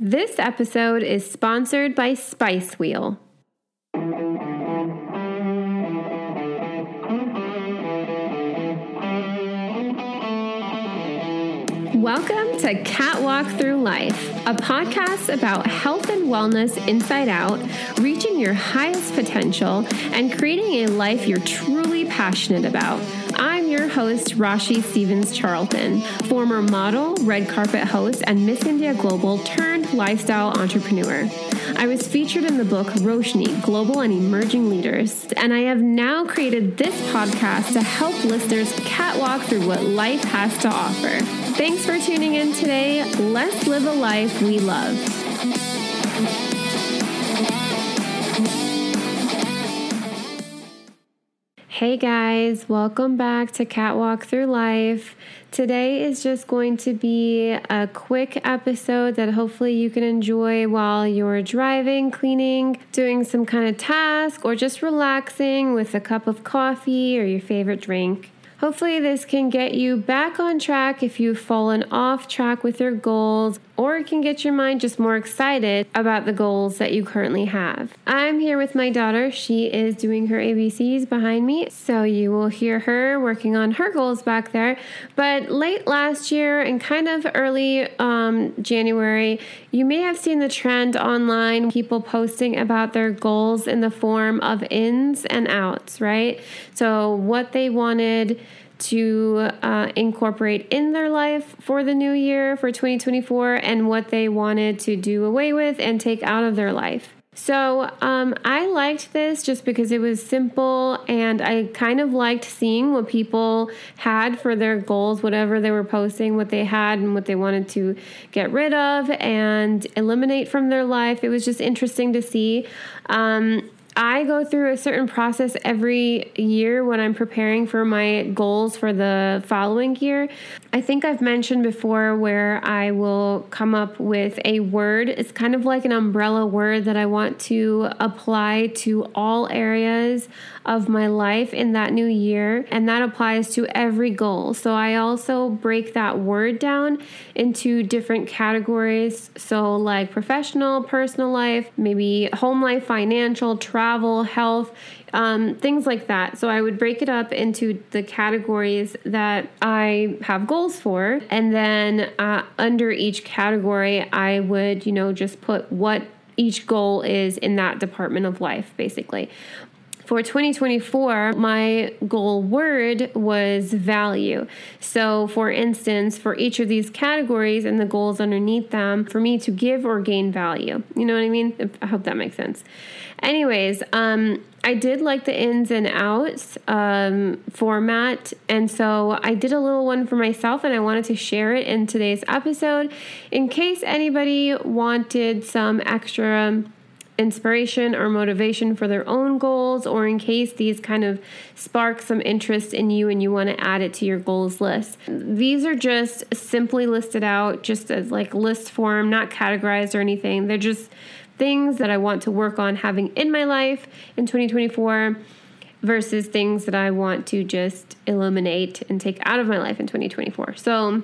This episode is sponsored by Spice Wheel. Welcome to Catwalk Through Life, a podcast about health and wellness inside out, reaching your highest potential, and creating a life you're truly passionate about. I'm your host, Rashi Stevens Charlton, former model, red carpet host, and Miss India Global turned lifestyle entrepreneur. I was featured in the book Roshni Global and Emerging Leaders, and I have now created this podcast to help listeners catwalk through what life has to offer. Thanks for tuning in today. Let's live a life we love. Hey guys, welcome back to Catwalk Through Life. Today is just going to be a quick episode that hopefully you can enjoy while you're driving, cleaning, doing some kind of task, or just relaxing with a cup of coffee or your favorite drink. Hopefully, this can get you back on track if you've fallen off track with your goals, or it can get your mind just more excited about the goals that you currently have. I'm here with my daughter. She is doing her ABCs behind me, so you will hear her working on her goals back there. But late last year and kind of early um, January, you may have seen the trend online people posting about their goals in the form of ins and outs, right? So, what they wanted to uh, incorporate in their life for the new year for 2024 and what they wanted to do away with and take out of their life. So um, I liked this just because it was simple and I kind of liked seeing what people had for their goals, whatever they were posting, what they had and what they wanted to get rid of and eliminate from their life. It was just interesting to see. Um, I go through a certain process every year when I'm preparing for my goals for the following year. I think I've mentioned before where I will come up with a word. It's kind of like an umbrella word that I want to apply to all areas of my life in that new year, and that applies to every goal. So I also break that word down into different categories. So, like professional, personal life, maybe home life, financial, travel, health, um, things like that. So I would break it up into the categories that I have goals for, and then uh, under each category, I would, you know, just put what each goal is in that department of life, basically. For 2024, my goal word was value. So, for instance, for each of these categories and the goals underneath them, for me to give or gain value. You know what I mean? I hope that makes sense. Anyways, um, I did like the ins and outs um, format, and so I did a little one for myself, and I wanted to share it in today's episode in case anybody wanted some extra inspiration or motivation for their own goals, or in case these kind of spark some interest in you and you want to add it to your goals list. These are just simply listed out just as like list form, not categorized or anything. They're just things that I want to work on having in my life in 2024 versus things that I want to just eliminate and take out of my life in 2024. So,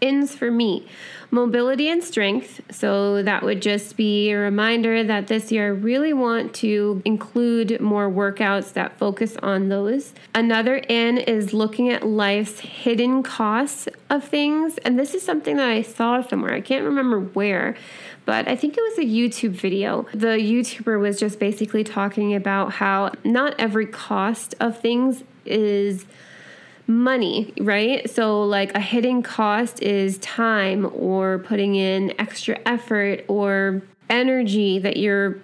ins for me mobility and strength. So that would just be a reminder that this year I really want to include more workouts that focus on those. Another in is looking at life's hidden costs of things. And this is something that I saw somewhere. I can't remember where, but I think it was a YouTube video. The YouTuber was just basically talking about how not every cost of things is money, right? So, like a hidden cost is time or putting in extra effort or energy that you're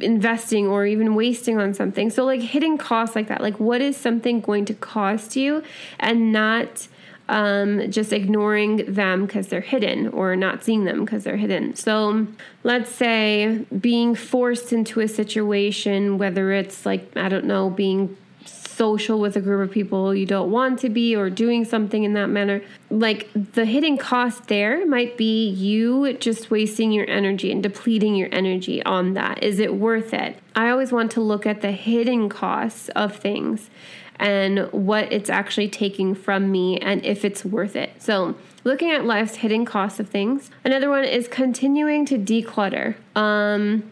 investing or even wasting on something. So, like hidden costs like that, like what is something going to cost you and not um, just ignoring them because they're hidden or not seeing them because they're hidden. So, let's say being forced into a situation, whether it's like, I don't know, being social with a group of people you don't want to be or doing something in that manner. Like the hidden cost there might be you just wasting your energy and depleting your energy on that. Is it worth it? I always want to look at the hidden costs of things and what it's actually taking from me and if it's worth it. So looking at life's hidden costs of things. Another one is continuing to declutter. Um,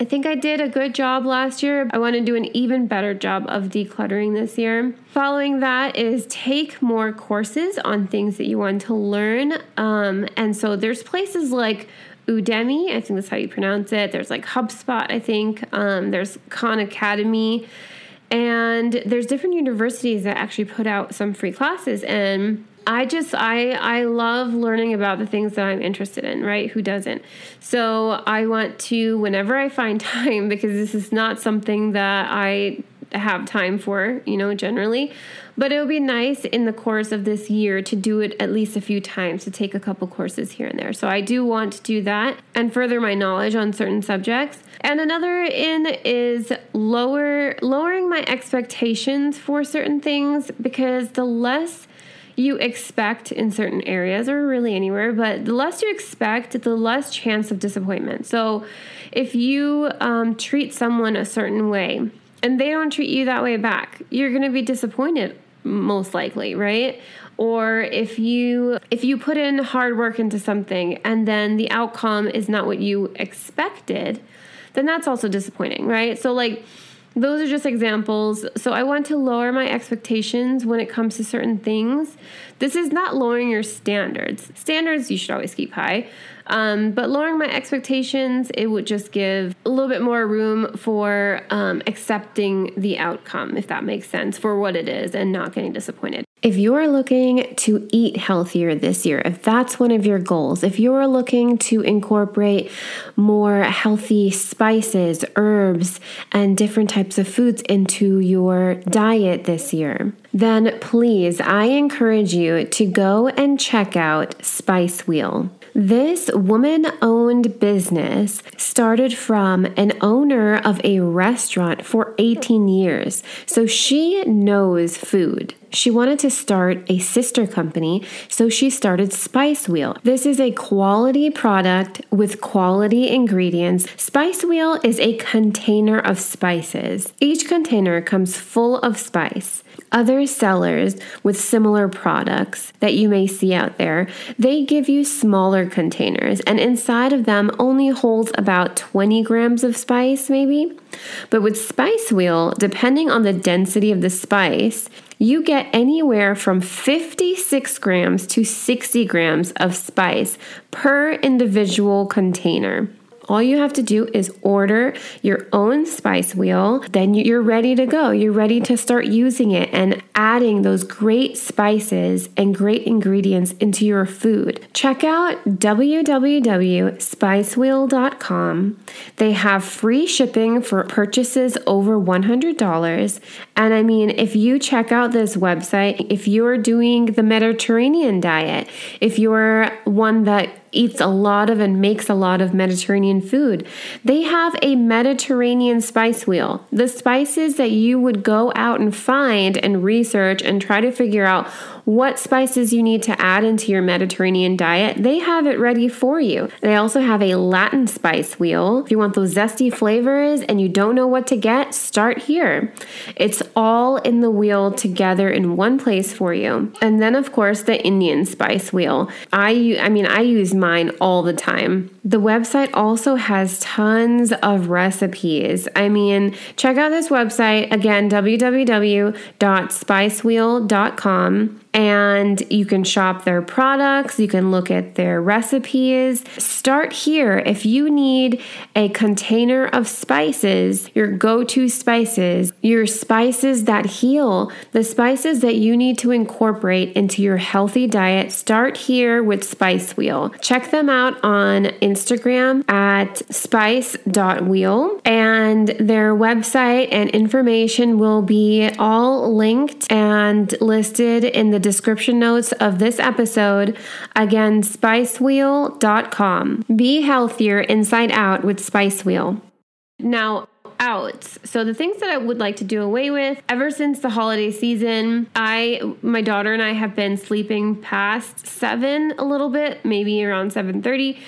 I think I did a good job last year. I want to do an even better job of decluttering this year. Following that is take more courses on things that you want to learn. Um, and so there's places like Udemy, I think that's how you pronounce it. There's like HubSpot, I think. Um, there's Khan Academy. And there's different universities that actually put out some free classes. And I just I I love learning about the things that I'm interested in, right? Who doesn't? So I want to whenever I find time because this is not something that I have time for, you know, generally. But it would be nice in the course of this year to do it at least a few times to take a couple courses here and there. So I do want to do that and further my knowledge on certain subjects. And another in is lower lowering my expectations for certain things because the less you expect in certain areas or really anywhere, but the less you expect, the less chance of disappointment. So if you um, treat someone a certain way and they don't treat you that way back, you're going to be disappointed most likely, right? Or if you if you put in hard work into something and then the outcome is not what you expected, then that's also disappointing, right? So like those are just examples. So I want to lower my expectations when it comes to certain things. This is not lowering your standards. Standards you should always keep high. Um, but lowering my expectations, it would just give a little bit more room for um, accepting the outcome, if that makes sense, for what it is and not getting disappointed. If you're looking to eat healthier this year, if that's one of your goals, if you're looking to incorporate more healthy spices, herbs, and different types of foods into your diet this year, then please, I encourage you to go and check out Spice Wheel. This woman owned business started from an owner of a restaurant for 18 years. So she knows food. She wanted to start a sister company, so she started Spice Wheel. This is a quality product with quality ingredients. Spice Wheel is a container of spices. Each container comes full of spice. Other sellers with similar products that you may see out there, they give you smaller containers, and inside of them only holds about 20 grams of spice, maybe. But with Spice Wheel, depending on the density of the spice, you get anywhere from 56 grams to 60 grams of spice per individual container. All you have to do is order your own spice wheel. Then you're ready to go. You're ready to start using it and adding those great spices and great ingredients into your food. Check out www.spicewheel.com. They have free shipping for purchases over $100. And I mean, if you check out this website, if you're doing the Mediterranean diet, if you're one that eats a lot of and makes a lot of Mediterranean food. They have a Mediterranean spice wheel. The spices that you would go out and find and research and try to figure out what spices you need to add into your Mediterranean diet, they have it ready for you. They also have a Latin spice wheel. If you want those zesty flavors and you don't know what to get, start here. It's all in the wheel together in one place for you. And then of course the Indian spice wheel. I I mean I use mine all the time. The website also has tons of recipes. I mean, check out this website again www.spicewheel.com and you can shop their products, you can look at their recipes. Start here. If you need a container of spices, your go to spices, your spices that heal, the spices that you need to incorporate into your healthy diet, start here with Spice Wheel. Check them out on Instagram at spice.wheel, and their website and information will be all linked and listed in the description notes of this episode. Again, spicewheel.com. Be healthier inside out with Spice Wheel. Now, outs. So the things that I would like to do away with ever since the holiday season, I my daughter and I have been sleeping past 7 a little bit, maybe around 7:30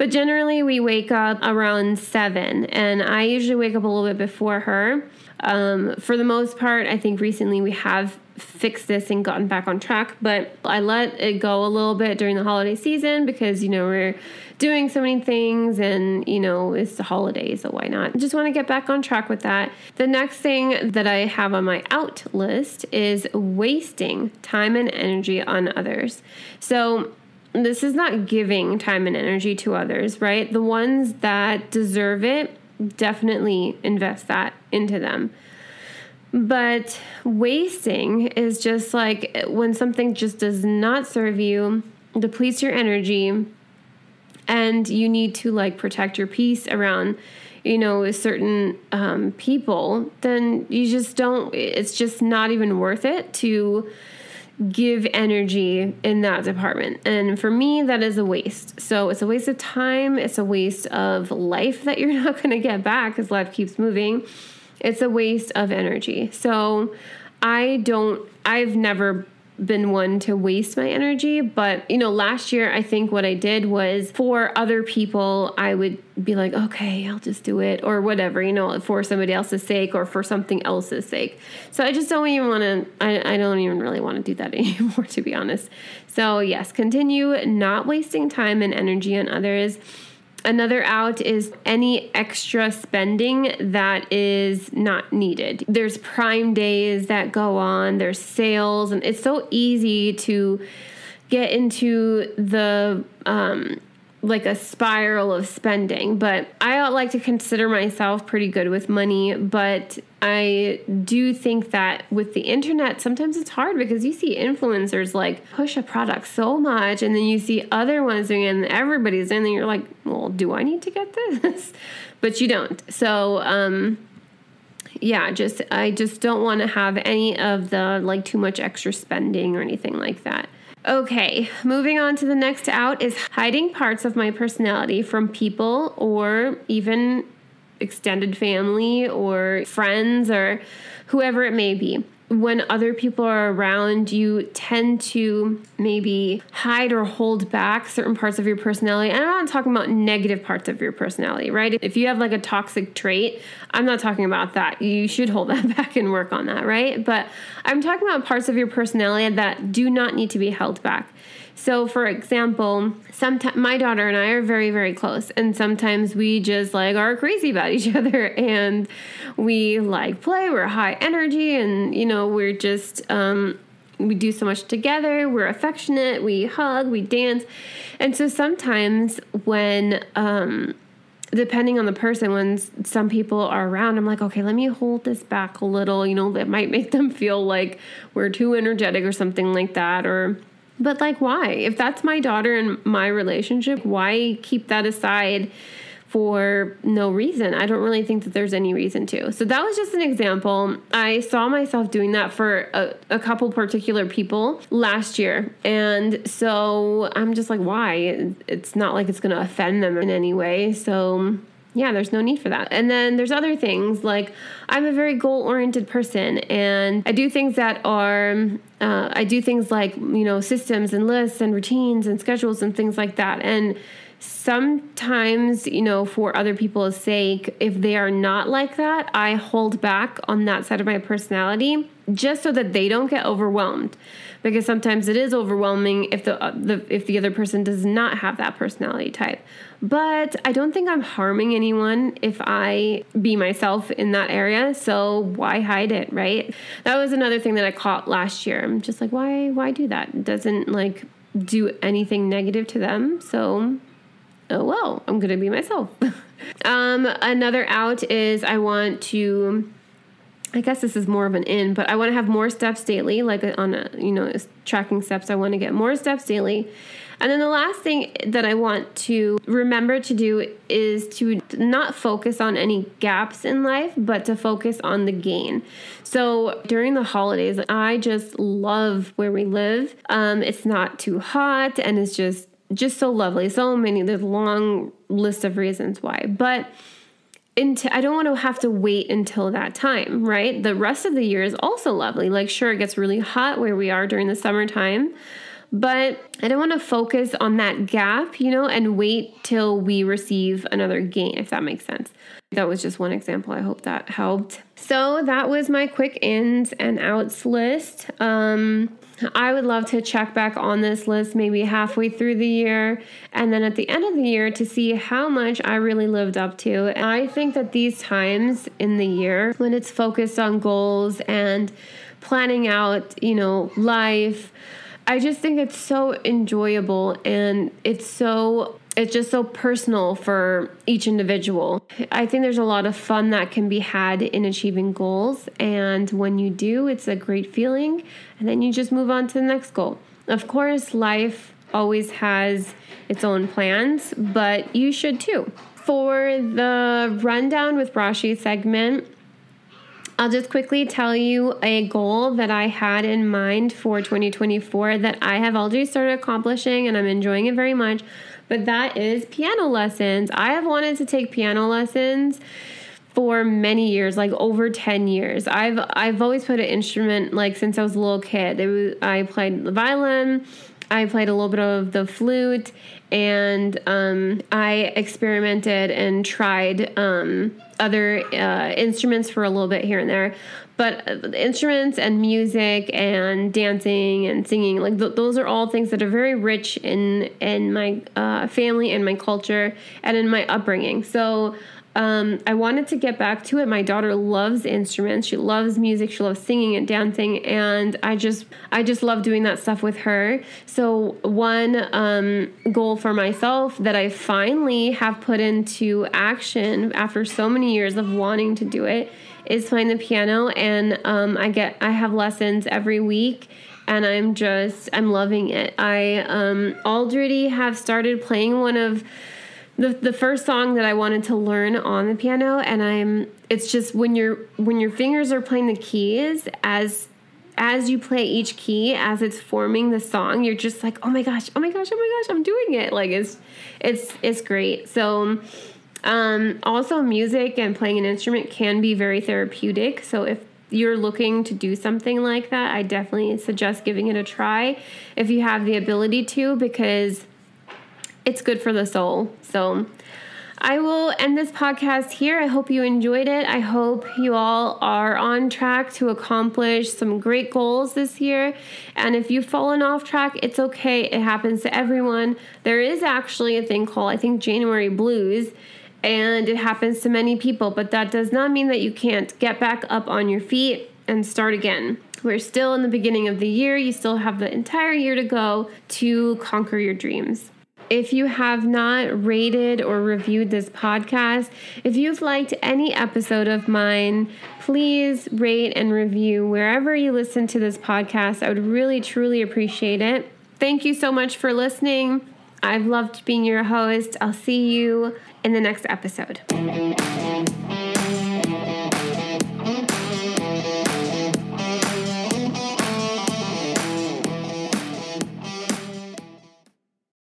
But generally, we wake up around seven, and I usually wake up a little bit before her. Um, for the most part, I think recently we have fixed this and gotten back on track, but I let it go a little bit during the holiday season because, you know, we're doing so many things and, you know, it's the holidays, so why not? Just want to get back on track with that. The next thing that I have on my out list is wasting time and energy on others. So, this is not giving time and energy to others, right? The ones that deserve it, definitely invest that into them. But wasting is just like when something just does not serve you, depletes your energy, and you need to like protect your peace around you know certain um, people then you just don't it's just not even worth it to give energy in that department. And for me that is a waste. So it's a waste of time. It's a waste of life that you're not going to get back because life keeps moving. It's a waste of energy. So i don't i've never been one to waste my energy. But, you know, last year, I think what I did was for other people, I would be like, okay, I'll just do it or whatever, you know, for somebody else's sake or for something else's sake. So I just don't even want to, I, I don't even really want to do that anymore, to be honest. So, yes, continue not wasting time and energy on others Another out is any extra spending that is not needed. There's prime days that go on, there's sales, and it's so easy to get into the um, like a spiral of spending. But I like to consider myself pretty good with money, but I do think that with the internet, sometimes it's hard because you see influencers like push a product so much, and then you see other ones doing it, and everybody's in, and you're like, well, do I need to get this? but you don't. So, um, yeah, just I just don't want to have any of the like too much extra spending or anything like that. Okay, moving on to the next out is hiding parts of my personality from people or even extended family or friends or whoever it may be when other people are around, you tend to maybe hide or hold back certain parts of your personality. And I'm not talking about negative parts of your personality, right? If you have like a toxic trait, I'm not talking about that. You should hold that back and work on that, right? But I'm talking about parts of your personality that do not need to be held back. So, for example, sometimes my daughter and I are very, very close, and sometimes we just like are crazy about each other, and we like play. We're high energy, and you know, we're just um, we do so much together. We're affectionate. We hug. We dance, and so sometimes when um, depending on the person when some people are around i'm like okay let me hold this back a little you know that might make them feel like we're too energetic or something like that or but like, why? If that's my daughter and my relationship, why keep that aside? for no reason. I don't really think that there's any reason to. So that was just an example. I saw myself doing that for a, a, couple particular people last year. And so I'm just like, why? It's not like it's going to offend them in any way. So yeah, there's no need for that. And then there's other things like I'm a very goal oriented person and I do things that are, uh, I do things like, you know, systems and lists and routines and schedules and things like that. And sometimes, you know, for other people's sake, if they are not like that, I hold back on that side of my personality just so that they don't get overwhelmed because sometimes it is overwhelming if the, uh, the if the other person does not have that personality type. But I don't think I'm harming anyone if I be myself in that area. So why hide it, right? That was another thing that I caught last year. I'm just like, why why do that? It doesn't like do anything negative to them. So oh well, I'm gonna be myself. um, another out is I want to I guess this is more of an in, but I want to have more steps daily, like on a, you know, tracking steps. I want to get more steps daily. And then the last thing that I want to remember to do is to not focus on any gaps in life, but to focus on the gain. So during the holidays, I just love where we live. Um, it's not too hot and it's just just so lovely. So many, there's a long list of reasons why. But into, I don't want to have to wait until that time, right? The rest of the year is also lovely. Like, sure, it gets really hot where we are during the summertime, but I don't want to focus on that gap, you know, and wait till we receive another gain, if that makes sense. That was just one example. I hope that helped. So that was my quick ins and outs list. Um, I would love to check back on this list maybe halfway through the year and then at the end of the year to see how much I really lived up to. And I think that these times in the year when it's focused on goals and planning out, you know, life, I just think it's so enjoyable and it's so it's just so personal for each individual. I think there's a lot of fun that can be had in achieving goals and when you do, it's a great feeling and then you just move on to the next goal. Of course, life always has its own plans, but you should too. For the rundown with Rashi segment, I'll just quickly tell you a goal that I had in mind for 2024 that I have already started accomplishing and I'm enjoying it very much. But that is piano lessons. I have wanted to take piano lessons for many years, like over 10 years. I've I've always played an instrument like since I was a little kid. It was I played the violin, I played a little bit of the flute, and um, I experimented and tried um, other uh, instruments for a little bit here and there. But uh, instruments and music and dancing and singing, like th- those are all things that are very rich in in my uh, family and my culture and in my upbringing. So um, I wanted to get back to it. My daughter loves instruments. She loves music. She loves singing and dancing, and I just I just love doing that stuff with her. So one um, goal for myself that I finally have put into action after so many years of wanting to do it is playing the piano, and um, I get I have lessons every week and I'm just I'm loving it. I um, already have started playing one of the the first song that I wanted to learn on the piano and I'm it's just when you're when your fingers are playing the keys as as you play each key as it's forming the song you're just like oh my gosh oh my gosh oh my gosh I'm doing it. Like it's it's it's great. So um also music and playing an instrument can be very therapeutic. So if you're looking to do something like that I definitely suggest giving it a try if you have the ability to because it's good for the soul. So I will end this podcast here. I hope you enjoyed it. I hope you all are on track to accomplish some great goals this year. And if you've fallen off track, it's okay. It happens to everyone. There is actually a thing called, I think, January blues. And it happens to many people, but that does not mean that you can't get back up on your feet and start again. We're still in the beginning of the year. You still have the entire year to go to conquer your dreams. If you have not rated or reviewed this podcast, if you've liked any episode of mine, please rate and review wherever you listen to this podcast. I would really, truly appreciate it. Thank you so much for listening. I've loved being your host. I'll see you in the next episode.